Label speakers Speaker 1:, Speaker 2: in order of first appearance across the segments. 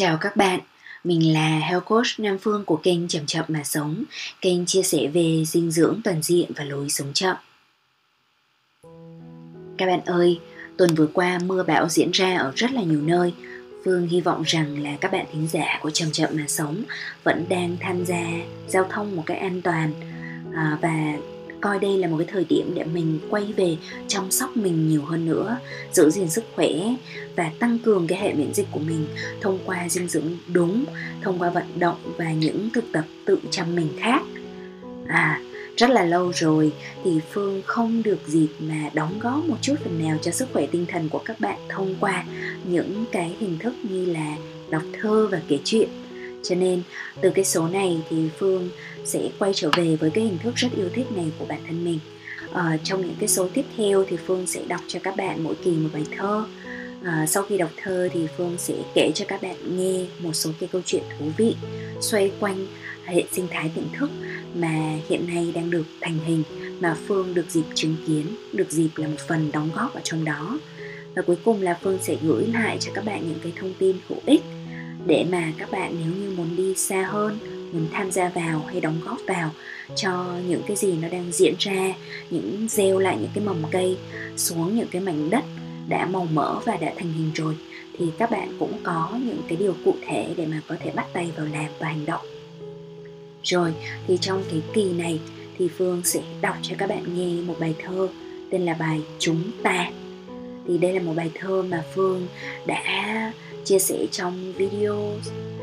Speaker 1: Chào các bạn, mình là Health Coach Nam Phương của kênh Chậm Chậm Mà Sống, kênh chia sẻ về dinh dưỡng toàn diện và lối sống chậm. Các bạn ơi, tuần vừa qua mưa bão diễn ra ở rất là nhiều nơi. Phương hy vọng rằng là các bạn thính giả của Chậm Chậm Mà Sống vẫn đang tham gia giao thông một cách an toàn à, và coi đây là một cái thời điểm để mình quay về chăm sóc mình nhiều hơn nữa, giữ gìn sức khỏe và tăng cường cái hệ miễn dịch của mình thông qua dinh dưỡng đúng, thông qua vận động và những thực tập tự chăm mình khác. À rất là lâu rồi thì phương không được dịp mà đóng góp một chút phần nào cho sức khỏe tinh thần của các bạn thông qua những cái hình thức như là đọc thơ và kể chuyện cho nên từ cái số này thì phương sẽ quay trở về với cái hình thức rất yêu thích này của bản thân mình. À, trong những cái số tiếp theo thì phương sẽ đọc cho các bạn mỗi kỳ một bài thơ. À, sau khi đọc thơ thì phương sẽ kể cho các bạn nghe một số cái câu chuyện thú vị xoay quanh hệ sinh thái tỉnh thức mà hiện nay đang được thành hình mà phương được dịp chứng kiến được dịp là một phần đóng góp ở trong đó. Và cuối cùng là phương sẽ gửi lại cho các bạn những cái thông tin hữu ích để mà các bạn nếu như muốn đi xa hơn, muốn tham gia vào hay đóng góp vào cho những cái gì nó đang diễn ra, những gieo lại những cái mầm cây xuống những cái mảnh đất đã màu mỡ và đã thành hình rồi, thì các bạn cũng có những cái điều cụ thể để mà có thể bắt tay vào làm và hành động. Rồi, thì trong cái kỳ này thì phương sẽ đọc cho các bạn nghe một bài thơ tên là bài chúng ta. Thì đây là một bài thơ mà phương đã chia sẻ trong video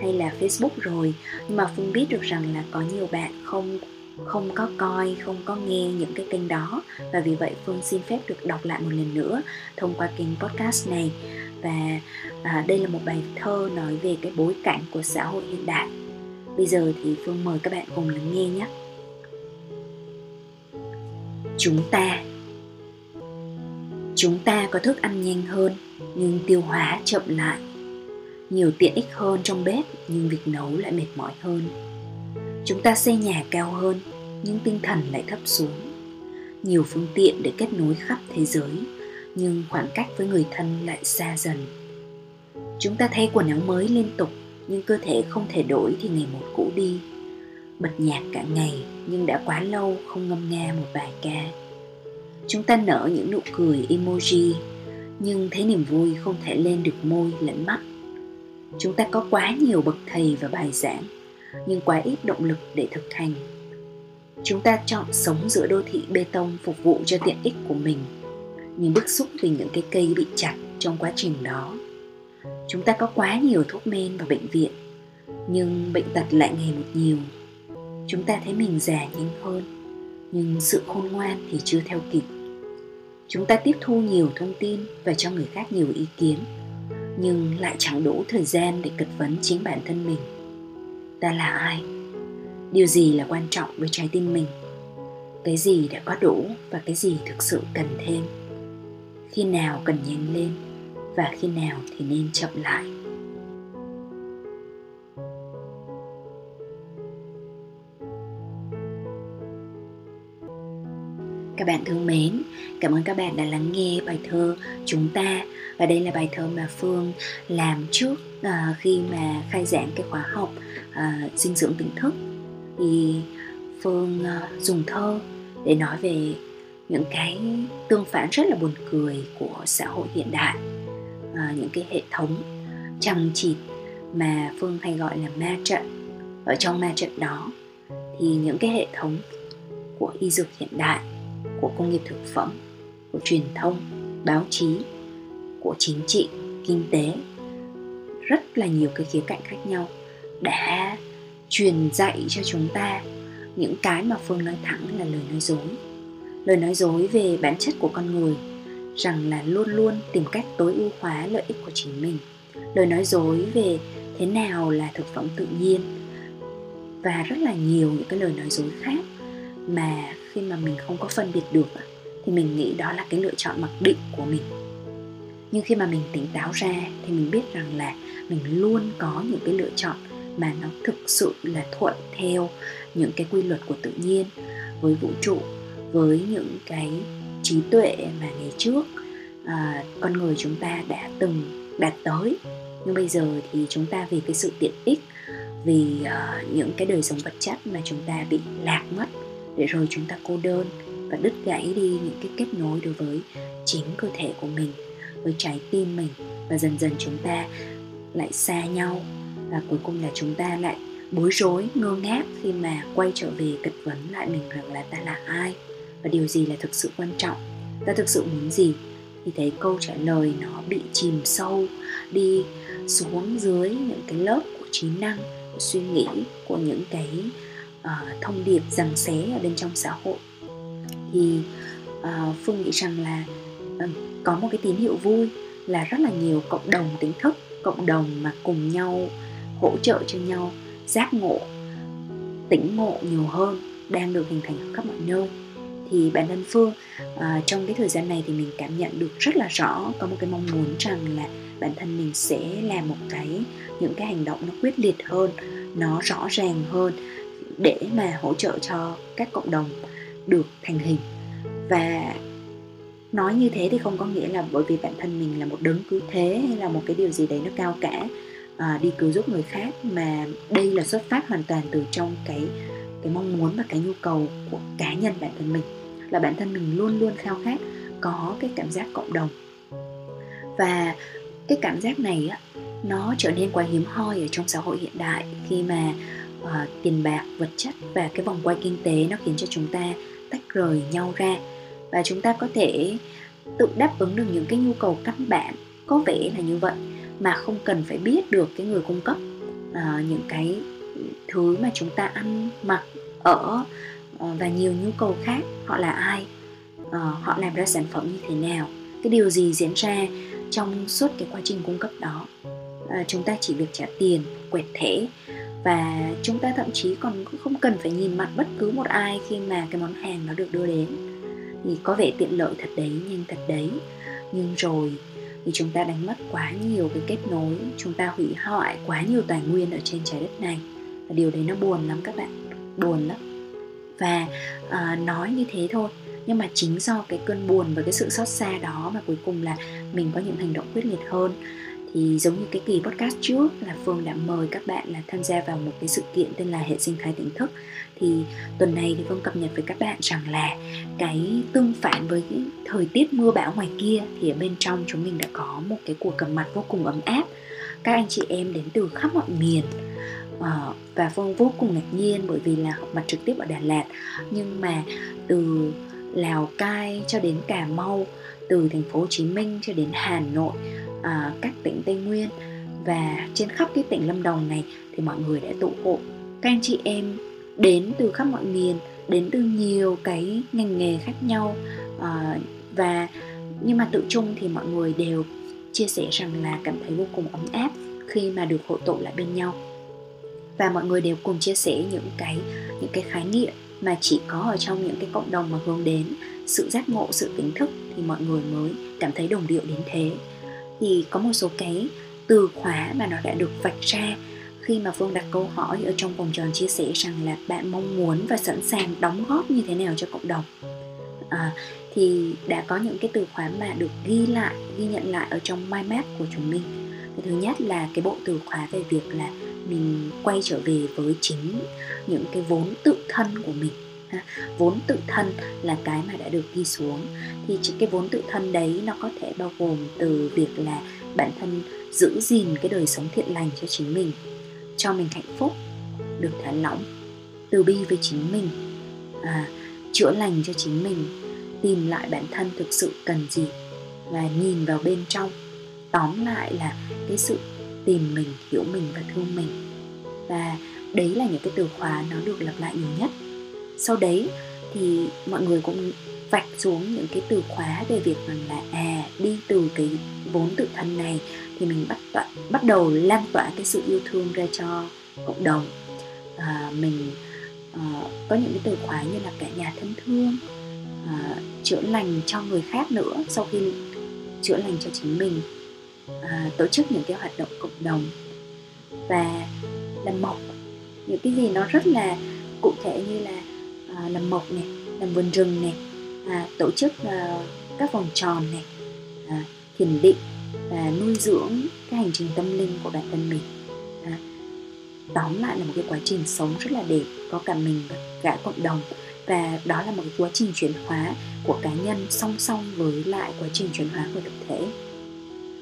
Speaker 1: hay là Facebook rồi nhưng mà Phương biết được rằng là có nhiều bạn không không có coi, không có nghe những cái kênh đó và vì vậy Phương xin phép được đọc lại một lần nữa thông qua kênh podcast này và à, đây là một bài thơ nói về cái bối cảnh của xã hội hiện đại. Bây giờ thì Phương mời các bạn cùng lắng nghe nhé. Chúng ta Chúng ta có thức ăn nhanh hơn nhưng tiêu hóa chậm lại nhiều tiện ích hơn trong bếp, nhưng việc nấu lại mệt mỏi hơn. Chúng ta xây nhà cao hơn, nhưng tinh thần lại thấp xuống. Nhiều phương tiện để kết nối khắp thế giới, nhưng khoảng cách với người thân lại xa dần. Chúng ta thay quần áo mới liên tục, nhưng cơ thể không thể đổi thì ngày một cũ đi. Bật nhạc cả ngày, nhưng đã quá lâu không ngâm nga một bài ca. Chúng ta nở những nụ cười emoji, nhưng thấy niềm vui không thể lên được môi lẫn mắt chúng ta có quá nhiều bậc thầy và bài giảng, nhưng quá ít động lực để thực hành. Chúng ta chọn sống giữa đô thị bê tông phục vụ cho tiện ích của mình nhưng bức xúc vì những cái cây bị chặt trong quá trình đó. Chúng ta có quá nhiều thuốc men và bệnh viện, nhưng bệnh tật lại ngày một nhiều. Chúng ta thấy mình già nhanh hơn, nhưng sự khôn ngoan thì chưa theo kịp. Chúng ta tiếp thu nhiều thông tin và cho người khác nhiều ý kiến nhưng lại chẳng đủ thời gian để cật vấn chính bản thân mình. Ta là ai? Điều gì là quan trọng với trái tim mình? Cái gì đã có đủ và cái gì thực sự cần thêm? Khi nào cần nhanh lên và khi nào thì nên chậm lại? Các bạn thương mến, cảm ơn các bạn đã lắng nghe bài thơ Chúng ta. Và đây là bài thơ mà Phương làm trước uh, khi mà khai giảng cái khóa học uh, dinh dưỡng tỉnh thức. Thì Phương uh, dùng thơ để nói về những cái tương phản rất là buồn cười của xã hội hiện đại. Uh, những cái hệ thống chằng chịt mà Phương hay gọi là ma trận. Ở trong ma trận đó thì những cái hệ thống của y dược hiện đại của công nghiệp thực phẩm, của truyền thông, báo chí, của chính trị, kinh tế. Rất là nhiều cái khía cạnh khác nhau đã truyền dạy cho chúng ta những cái mà phương nói thẳng là lời nói dối. Lời nói dối về bản chất của con người, rằng là luôn luôn tìm cách tối ưu hóa lợi ích của chính mình. Lời nói dối về thế nào là thực phẩm tự nhiên, và rất là nhiều những cái lời nói dối khác mà khi mà mình không có phân biệt được thì mình nghĩ đó là cái lựa chọn mặc định của mình. Nhưng khi mà mình tỉnh táo ra thì mình biết rằng là mình luôn có những cái lựa chọn mà nó thực sự là thuận theo những cái quy luật của tự nhiên với vũ trụ với những cái trí tuệ mà ngày trước à, con người chúng ta đã từng đạt tới. Nhưng bây giờ thì chúng ta vì cái sự tiện ích vì uh, những cái đời sống vật chất mà chúng ta bị lạc mất để rồi chúng ta cô đơn và đứt gãy đi những cái kết nối đối với chính cơ thể của mình, với trái tim mình. Và dần dần chúng ta lại xa nhau và cuối cùng là chúng ta lại bối rối, ngơ ngác khi mà quay trở về cật vấn lại mình rằng là ta là ai và điều gì là thực sự quan trọng, ta thực sự muốn gì. Thì thấy câu trả lời nó bị chìm sâu, đi xuống dưới những cái lớp của trí năng, của suy nghĩ, của những cái uh, thông điệp rằng xé ở bên trong xã hội. Thì uh, phương nghĩ rằng là uh, có một cái tín hiệu vui là rất là nhiều cộng đồng tỉnh thức cộng đồng mà cùng nhau hỗ trợ cho nhau giác ngộ tỉnh ngộ nhiều hơn đang được hình thành ở khắp mọi nơi. Thì bản thân phương à, trong cái thời gian này thì mình cảm nhận được rất là rõ có một cái mong muốn rằng là bản thân mình sẽ làm một cái những cái hành động nó quyết liệt hơn nó rõ ràng hơn để mà hỗ trợ cho các cộng đồng được thành hình. Và nói như thế thì không có nghĩa là bởi vì bản thân mình là một đấng cứu thế hay là một cái điều gì đấy nó cao cả à, đi cứu giúp người khác mà đây là xuất phát hoàn toàn từ trong cái cái mong muốn và cái nhu cầu của cá nhân bản thân mình. Là bản thân mình luôn luôn khao khát có cái cảm giác cộng đồng. Và cái cảm giác này á nó trở nên quá hiếm hoi ở trong xã hội hiện đại khi mà uh, tiền bạc vật chất và cái vòng quay kinh tế nó khiến cho chúng ta tách rời nhau ra. Và chúng ta có thể tự đáp ứng được những cái nhu cầu căn bản có vẻ là như vậy mà không cần phải biết được cái người cung cấp uh, những cái thứ mà chúng ta ăn mặc ở uh, và nhiều nhu cầu khác họ là ai uh, họ làm ra sản phẩm như thế nào. Cái điều gì diễn ra trong suốt cái quá trình cung cấp đó? Uh, chúng ta chỉ việc trả tiền quẹt thẻ và chúng ta thậm chí còn không cần phải nhìn mặt bất cứ một ai khi mà cái món hàng nó được đưa đến. Thì có vẻ tiện lợi thật đấy nhanh thật đấy. Nhưng rồi thì chúng ta đánh mất quá nhiều cái kết nối chúng ta hủy hoại quá nhiều tài nguyên ở trên trái đất này. Và điều đấy nó buồn lắm các bạn buồn lắm. Và à, nói như thế thôi nhưng mà chính do cái cơn buồn và cái sự xót xa đó mà cuối cùng là mình có những hành động quyết liệt hơn thì giống như cái kỳ podcast trước là phương đã mời các bạn là tham gia vào một cái sự kiện tên là hệ sinh thái tỉnh thức. Thì tuần này thì phương cập nhật với các bạn rằng là cái tương phản với cái thời tiết mưa bão ngoài kia thì ở bên trong chúng mình đã có một cái cuộc gặp mặt vô cùng ấm áp. Các anh chị em đến từ khắp mọi miền. Ờ, và phương vô cùng ngạc nhiên bởi vì là học mặt trực tiếp ở Đà Lạt. Nhưng mà từ Lào Cai cho đến Cà Mau, từ thành phố Hồ Chí Minh cho đến Hà Nội à, các tỉnh Tây Nguyên. Và trên khắp cái tỉnh Lâm Đồng này thì mọi người đã tụ hội. Các anh chị em đến từ khắp mọi miền đến từ nhiều cái ngành nghề khác nhau. À, và nhưng mà tự chung thì mọi người đều chia sẻ rằng là cảm thấy vô cùng ấm áp khi mà được hội tụ lại bên nhau. Và mọi người đều cùng chia sẻ những cái những cái khái niệm mà chỉ có ở trong những cái cộng đồng mà hướng đến sự giác ngộ sự tỉnh thức thì mọi người mới cảm thấy đồng điệu đến thế thì có một số cái từ khóa mà nó đã được vạch ra. Khi mà Phương đặt câu hỏi ở trong vòng tròn chia sẻ rằng là bạn mong muốn và sẵn sàng đóng góp như thế nào cho cộng đồng. À, thì đã có những cái từ khóa mà được ghi lại ghi nhận lại ở trong mind map của chúng mình. Cái thứ nhất là cái bộ từ khóa về việc là mình quay trở về với chính những cái vốn tự thân của mình. Vốn tự thân là cái mà đã được ghi xuống thì cái vốn tự thân đấy nó có thể bao gồm từ việc là bản thân giữ gìn cái đời sống thiện lành cho chính mình cho mình hạnh phúc được thả lỏng từ bi với chính mình à, chữa lành cho chính mình tìm lại bản thân thực sự cần gì và nhìn vào bên trong tóm lại là cái sự tìm mình hiểu mình và thương mình. Và đấy là những cái từ khóa nó được lặp lại nhiều nhất. Sau đấy thì mọi người cũng vạch xuống những cái từ khóa về việc rằng là à đi từ cái vốn tự thân này thì mình bắt tỏa, bắt đầu lan tỏa cái sự yêu thương ra cho cộng đồng. À, mình à, có những cái từ khóa như là cả nhà thân thương à, chữa lành cho người khác nữa sau khi chữa lành cho chính mình. À, tổ chức những cái hoạt động cộng đồng. Và làm mộc những cái gì nó rất là cụ thể như là à, làm mộc này làm vườn rừng này à, tổ chức à, các vòng tròn này à, thiền định và nuôi dưỡng các cái hành trình tâm linh của bản thân mình. À, tóm lại là một cái quá trình sống rất là đẹp có cả mình và cả cộng đồng. Và đó là một cái quá trình chuyển hóa của cá nhân song song với lại quá trình chuyển hóa của tập thể.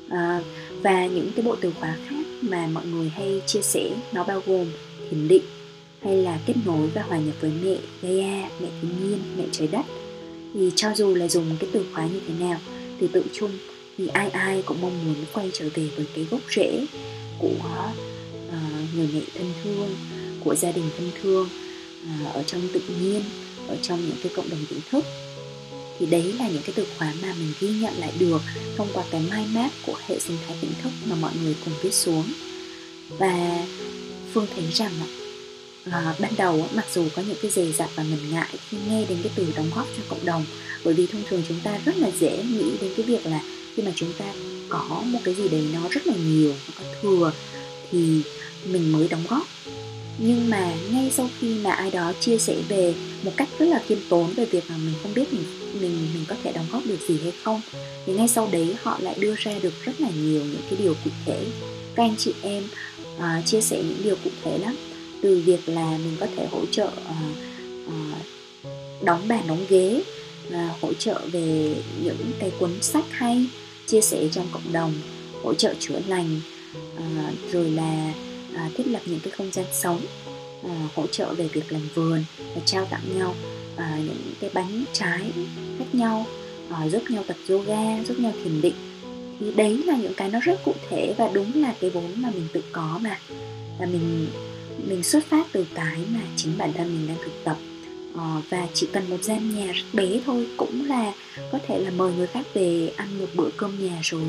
Speaker 1: À, và những cái bộ từ khóa khác mà mọi người hay chia sẻ nó bao gồm thiền định hay là kết nối và hòa nhập với mẹ Gaia, mẹ thiên nhiên, mẹ trái đất? Thì cho dù là dùng cái từ khóa như thế nào thì tự chung thì ai ai cũng mong muốn quay trở về với cái gốc rễ của uh, người mẹ thân thương của gia đình thân thương uh, ở trong tự nhiên ở trong những cái cộng đồng tỉnh thức. Thì đấy là những cái từ khóa mà mình ghi nhận lại được thông qua cái mind map của hệ sinh thái tỉnh thức mà mọi người cùng viết xuống. Và phương thấy rằng à, ban đầu mặc dù có những cái dè dặt và mình ngại khi nghe đến cái từ đóng góp cho cộng đồng bởi vì thông thường chúng ta rất là dễ nghĩ đến cái việc là khi mà chúng ta có một cái gì đấy nó rất là nhiều nó có thừa thì mình mới đóng góp. Nhưng mà ngay sau khi mà ai đó chia sẻ về một cách rất là khiêm tốn về việc mà mình không biết mình mình mình có thể đóng góp được gì hay không thì ngay sau đấy họ lại đưa ra được rất là nhiều những cái điều cụ thể. Các anh chị em uh, chia sẻ những điều cụ thể lắm từ việc là mình có thể hỗ trợ ờ, ờ, đóng bàn đóng ghế và hỗ trợ về những cái cuốn sách hay chia sẻ trong cộng đồng hỗ trợ chữa lành ờ, rồi là à, thiết lập những cái không gian sống à, hỗ trợ về việc làm vườn và trao tặng nhau à, những cái bánh trái khác nhau à, giúp nhau tập yoga giúp nhau thiền định. Thì đấy là những cái nó rất cụ thể và đúng là cái vốn mà mình tự có mà. Và mình mình xuất phát từ cái mà chính bản thân mình đang thực tập. Ờ, và chỉ cần một gian nhà rất bé thôi cũng là có thể là mời người khác về ăn một bữa cơm nhà rồi.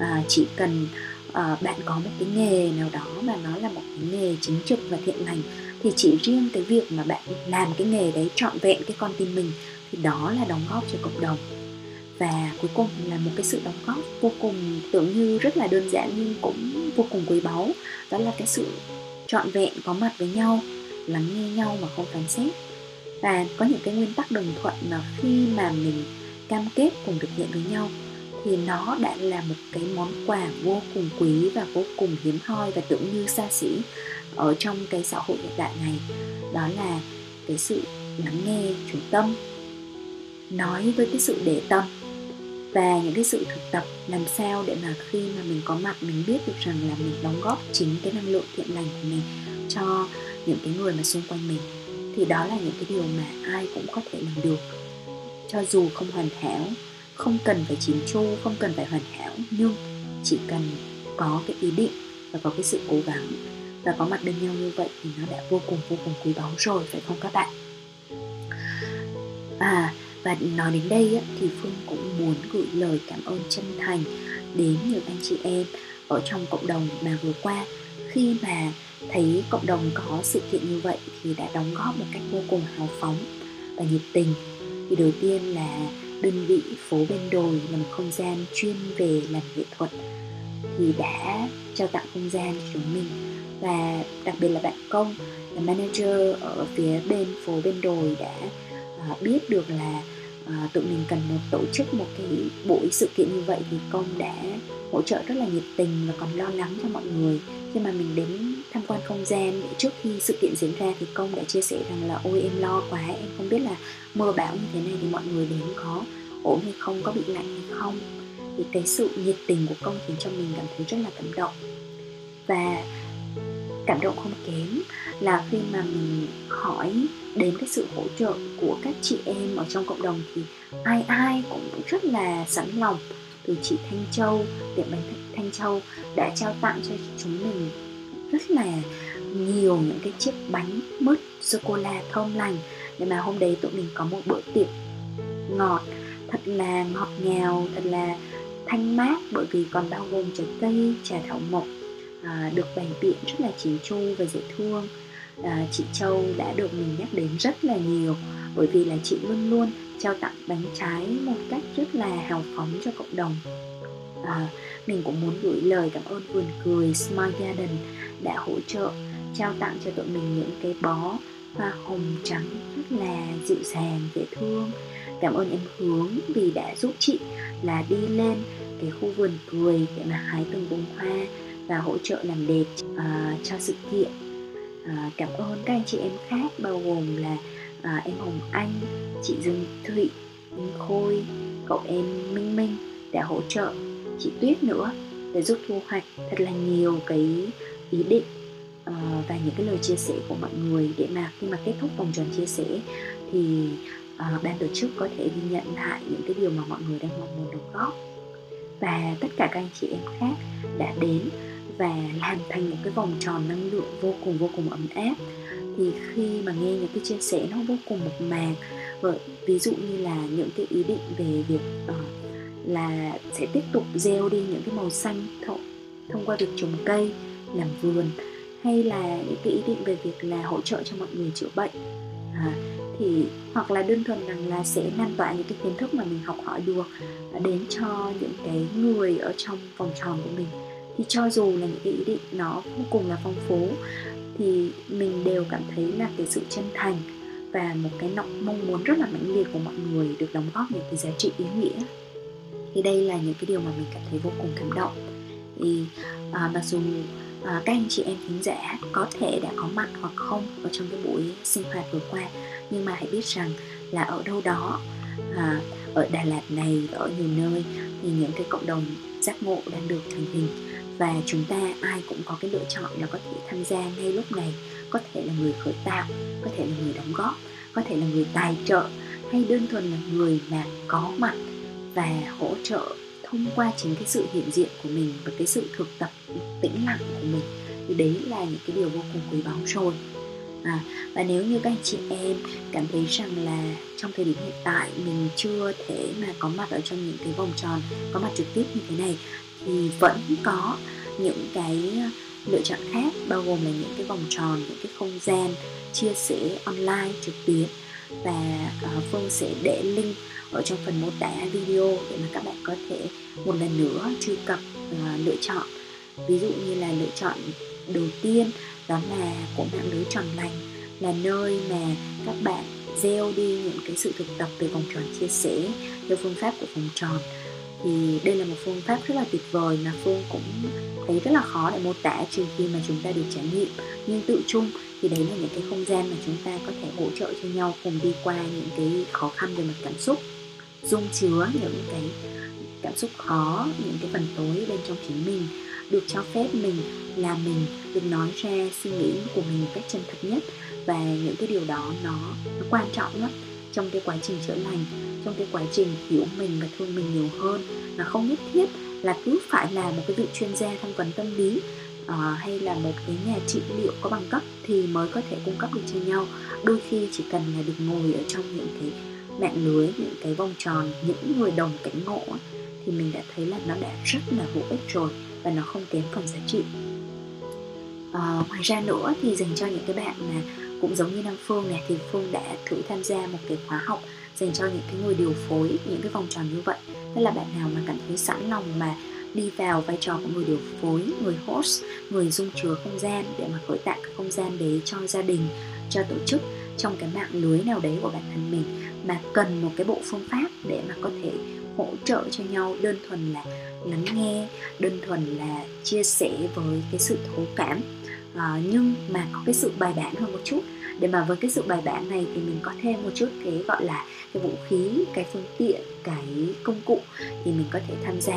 Speaker 1: À, chỉ cần à, bạn có một cái nghề nào đó mà nó là một cái nghề chính trực và thiện lành thì chỉ riêng cái việc mà bạn làm cái nghề đấy trọn vẹn cái con tim mình thì đó là đóng góp cho cộng đồng. Và cuối cùng là một cái sự đóng góp vô cùng tưởng như rất là đơn giản nhưng cũng vô cùng quý báu đó là cái sự trọn vẹn, có mặt với nhau, lắng nghe nhau mà không phán xét. Và có những cái nguyên tắc đồng thuận mà khi mà mình cam kết cùng thực hiện với nhau, thì nó đã là một cái món quà vô cùng quý và vô cùng hiếm hoi và tưởng như xa xỉ ở trong cái xã hội hiện đại này. Đó là cái sự lắng nghe, chủ tâm. Nói với cái sự để tâm và những cái sự thực tập làm sao để mà khi mà mình có mặt, mình biết được rằng là mình đóng góp chính cái năng lượng thiện lành của mình cho những cái người mà xung quanh mình, thì đó là những cái điều mà ai cũng có thể làm được. Cho dù không hoàn hảo, không cần phải chín chu, không cần phải hoàn hảo, nhưng chỉ cần có cái ý định và có cái sự cố gắng và có mặt bên nhau như vậy thì nó đã vô cùng vô cùng quý báu rồi, phải không các bạn? À và nói đến đây thì phương cũng muốn gửi lời cảm ơn chân thành đến những anh chị em ở trong cộng đồng mà vừa qua. Khi mà thấy cộng đồng có sự kiện như vậy thì đã đóng góp một cách vô cùng hào phóng và nhiệt tình. Thì đầu tiên là đơn vị phố bên đồi là một không gian chuyên về làm nghệ thuật, thì đã trao tặng không gian cho chúng mình. Và đặc biệt là bạn công, là manager ở phía bên phố bên đồi đã à, biết được là à, tụi mình cần một tổ chức một cái buổi sự kiện như vậy thì công đã hỗ trợ rất là nhiệt tình và còn lo lắng cho mọi người. Khi mà mình đến tham quan không gian trước khi sự kiện diễn ra thì công đã chia sẻ rằng là ôi em lo quá em không biết là mưa bão như thế này thì mọi người đến có ổn hay không có bị lạnh hay không. Thì cái sự nhiệt tình của công khiến cho mình cảm thấy rất là cảm động. Và cảm động không kém là khi mà mình hỏi đến cái sự hỗ trợ của các chị em ở trong cộng đồng thì ai ai cũng rất là sẵn lòng từ chị Thanh Châu, tiệm bánh Thanh Châu đã trao tặng cho chúng mình rất là nhiều những cái chiếc bánh mứt sô cô la thơm lành. Để mà hôm đấy tụi mình có một bữa tiệc ngọt thật là ngọt ngào thật là thanh mát bởi vì còn bao gồm trái cây trà thảo mộc à, được bày biện rất là chỉn chu và dễ thương. À, chị Châu đã được mình nhắc đến rất là nhiều bởi vì là chị luôn luôn trao tặng bánh trái một cách rất là hào phóng cho cộng đồng. À, mình cũng muốn gửi lời cảm ơn vườn cười Smile Garden đã hỗ trợ trao tặng cho tụi mình những cái bó hoa hồng trắng rất là dịu dàng dễ thương. Cảm ơn em hướng vì đã giúp chị là đi lên cái khu vườn cười để mà hái từng bông hoa và hỗ trợ làm đẹp uh, cho sự kiện. Uh, cảm ơn các anh chị em khác bao gồm là uh, em Hồng Anh, chị Dương Thụy, Minh Khôi, cậu em Minh Minh đã hỗ trợ chị Tuyết nữa để giúp thu hoạch thật là nhiều cái ý định uh, và những cái lời chia sẻ của mọi người. Để mà khi mà kết thúc vòng tròn chia sẻ thì uh, ban tổ chức có thể ghi nhận lại những cái điều mà mọi người đang mong muốn đóng góp. Và tất cả các anh chị em khác đã đến và làm thành một cái vòng tròn năng lượng vô cùng vô cùng ấm áp. Thì khi mà nghe những cái chia sẻ nó vô cùng mộc mạc vậy ví dụ như là những cái ý định về việc uh, là sẽ tiếp tục gieo đi những cái màu xanh thông, thông qua việc trồng cây làm vườn hay là những cái ý định về việc là hỗ trợ cho mọi người chữa bệnh. À, thì hoặc là đơn thuần rằng là sẽ lan tỏa những cái kiến thức mà mình học hỏi được à, đến cho những cái người ở trong vòng tròn của mình thì cho dù là những cái ý định nó vô cùng là phong phú thì mình đều cảm thấy là cái sự chân thành và một cái nọng mong muốn rất là mãnh liệt của mọi người được đóng góp những cái giá trị ý nghĩa. Thì đây là những cái điều mà mình cảm thấy vô cùng cảm động. Thì à, mặc dù à, các anh chị em khán giả có thể đã có mặt hoặc không ở trong cái buổi sinh hoạt vừa qua nhưng mà hãy biết rằng là ở đâu đó à, ở Đà Lạt này ở nhiều nơi thì những cái cộng đồng giác ngộ đang được thành hình và chúng ta ai cũng có cái lựa chọn là có thể tham gia ngay lúc này. Có thể là người khởi tạo có thể là người đóng góp có thể là người tài trợ hay đơn thuần là người mà có mặt và hỗ trợ thông qua chính cái sự hiện diện của mình và cái sự thực tập tĩnh lặng của mình. Thì đấy là những cái điều vô cùng quý báu rồi. À, và nếu như các anh chị em cảm thấy rằng là trong thời điểm hiện tại mình chưa thể mà có mặt ở trong những cái vòng tròn có mặt trực tiếp như thế này thì vẫn có những cái lựa chọn khác bao gồm là những cái vòng tròn những cái không gian chia sẻ online trực tuyến. Và uh, phương sẽ để link ở trong phần mô tả video để mà các bạn có thể một lần nữa truy cập uh, lựa chọn. Ví dụ như là lựa chọn đầu tiên đó là của mạng lưới tròn lành là nơi mà các bạn gieo đi những cái sự thực tập về vòng tròn chia sẻ theo phương pháp của vòng tròn thì đây là một phương pháp rất là tuyệt vời mà phương cũng thấy rất là khó để mô tả trừ khi mà chúng ta được trải nghiệm. Nhưng tự chung thì đấy là những cái không gian mà chúng ta có thể hỗ trợ cho nhau cùng đi qua những cái khó khăn về mặt cảm xúc. Dung chứa những cái cảm xúc khó những cái phần tối bên trong chính mình. Được cho phép mình là mình được nói ra suy nghĩ của mình một cách chân thật nhất. Và những cái điều đó nó, nó quan trọng lắm trong cái quá trình chữa lành trong cái quá trình hiểu mình và thương mình nhiều hơn. Nó không nhất thiết là cứ phải là một cái vị chuyên gia tham vấn tâm lý uh, hay là một cái nhà trị liệu có bằng cấp thì mới có thể cung cấp được cho nhau. Đôi khi chỉ cần là được ngồi ở trong những cái mạng lưới những cái vòng tròn những người đồng cảnh ngộ thì mình đã thấy là nó đã rất là hữu ích rồi và nó không kém phần giá trị. Uh, ngoài ra nữa thì dành cho những cái bạn mà cũng giống như Nam Phương này thì Phương đã thử tham gia một cái khóa học dành cho những cái người điều phối những cái vòng tròn như vậy. Tức là bạn nào mà cảm thấy sẵn lòng mà đi vào vai trò của người điều phối, người host, người dung chứa không gian để mà khởi tạo cái không gian đấy cho gia đình, cho tổ chức trong cái mạng lưới nào đấy của bản thân mình mà cần một cái bộ phương pháp để mà có thể hỗ trợ cho nhau đơn thuần là lắng nghe đơn thuần là chia sẻ với cái sự thấu cảm à, nhưng mà có cái sự bài bản hơn một chút. Để mà với cái sự bài bản này thì mình có thêm một chút cái gọi là cái vũ khí cái phương tiện cái công cụ thì mình có thể tham gia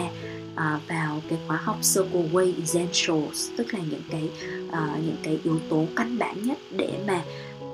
Speaker 1: uh, vào cái khóa học Circle Way Essentials tức là những cái uh, những cái yếu tố căn bản nhất để mà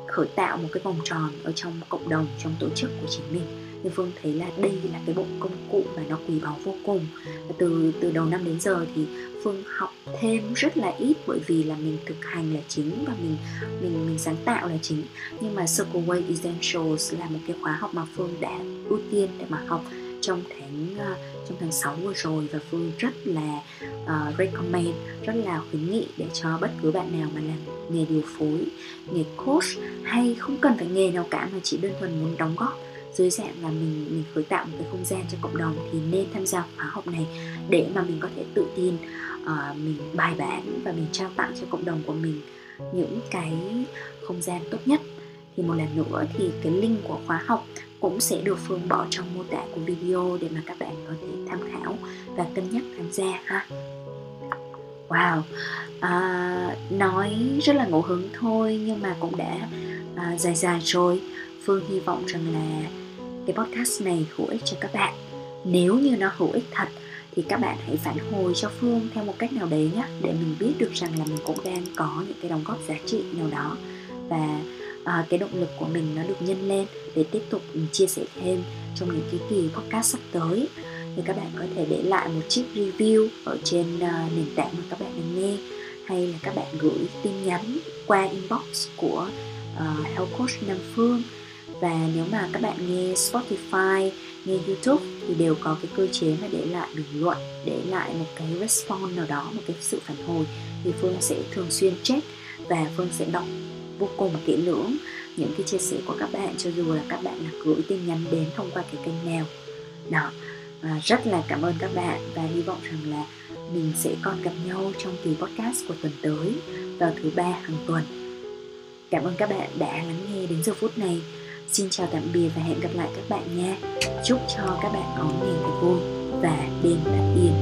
Speaker 1: khởi tạo một cái vòng tròn ở trong cộng đồng trong tổ chức của chính mình nhưng phương thấy là đây là cái bộ công cụ mà nó quý báu vô cùng. Và từ từ đầu năm đến giờ thì phương học thêm rất là ít bởi vì là mình thực hành là chính và mình mình mình sáng tạo là chính. Nhưng mà Circle Way Essentials là một cái khóa học mà phương đã ưu tiên để mà học trong tháng uh, trong tháng 6 vừa rồi. Và Phương rất là uh, recommend rất là khuyến nghị để cho bất cứ bạn nào mà làm nghề điều phối nghề coach hay không cần phải nghề nào cả mà chỉ đơn thuần muốn đóng góp dưới dạng là mình mình khởi tạo một cái không gian cho cộng đồng thì nên tham gia khóa học này để mà mình có thể tự tin uh, mình bài bản và mình trao tặng cho cộng đồng của mình những cái không gian tốt nhất thì một lần nữa thì cái link của khóa học cũng sẽ được Phương bỏ trong mô tả của video để mà các bạn có thể tham khảo và cân nhắc tham gia ha. Wow, à, nói rất là ngẫu hứng thôi nhưng mà cũng đã à, dài dài rồi. Phương hy vọng rằng là cái podcast này hữu ích cho các bạn. Nếu như nó hữu ích thật thì các bạn hãy phản hồi cho Phương theo một cách nào đấy nhé để mình biết được rằng là mình cũng đang có những cái đóng góp giá trị nào đó. Và uh, cái động lực của mình nó được nhân lên để tiếp tục ừ, chia sẻ thêm trong những cái kỳ podcast sắp tới. Thì các bạn có thể để lại một chiếc review ở trên uh, nền tảng mà các bạn đang nghe hay là các bạn gửi tin nhắn qua inbox của uh, Health Coach Nam Phương và nếu mà các bạn nghe Spotify, nghe YouTube thì đều có cái cơ chế mà để lại bình luận, để lại một cái response nào đó, một cái sự phản hồi thì Phương sẽ thường xuyên check và Phương sẽ đọc vô cùng kỹ lưỡng những cái chia sẻ của các bạn cho dù là các bạn là gửi tin nhắn đến thông qua cái kênh nào. Đó à, rất là cảm ơn các bạn và hy vọng rằng là mình sẽ còn gặp nhau trong kỳ podcast của tuần tới vào thứ ba hàng tuần. Cảm ơn các bạn đã lắng nghe đến giờ phút này xin chào tạm biệt và hẹn gặp lại các bạn nha. Chúc cho các bạn có ngày thật vui và đêm thật yên.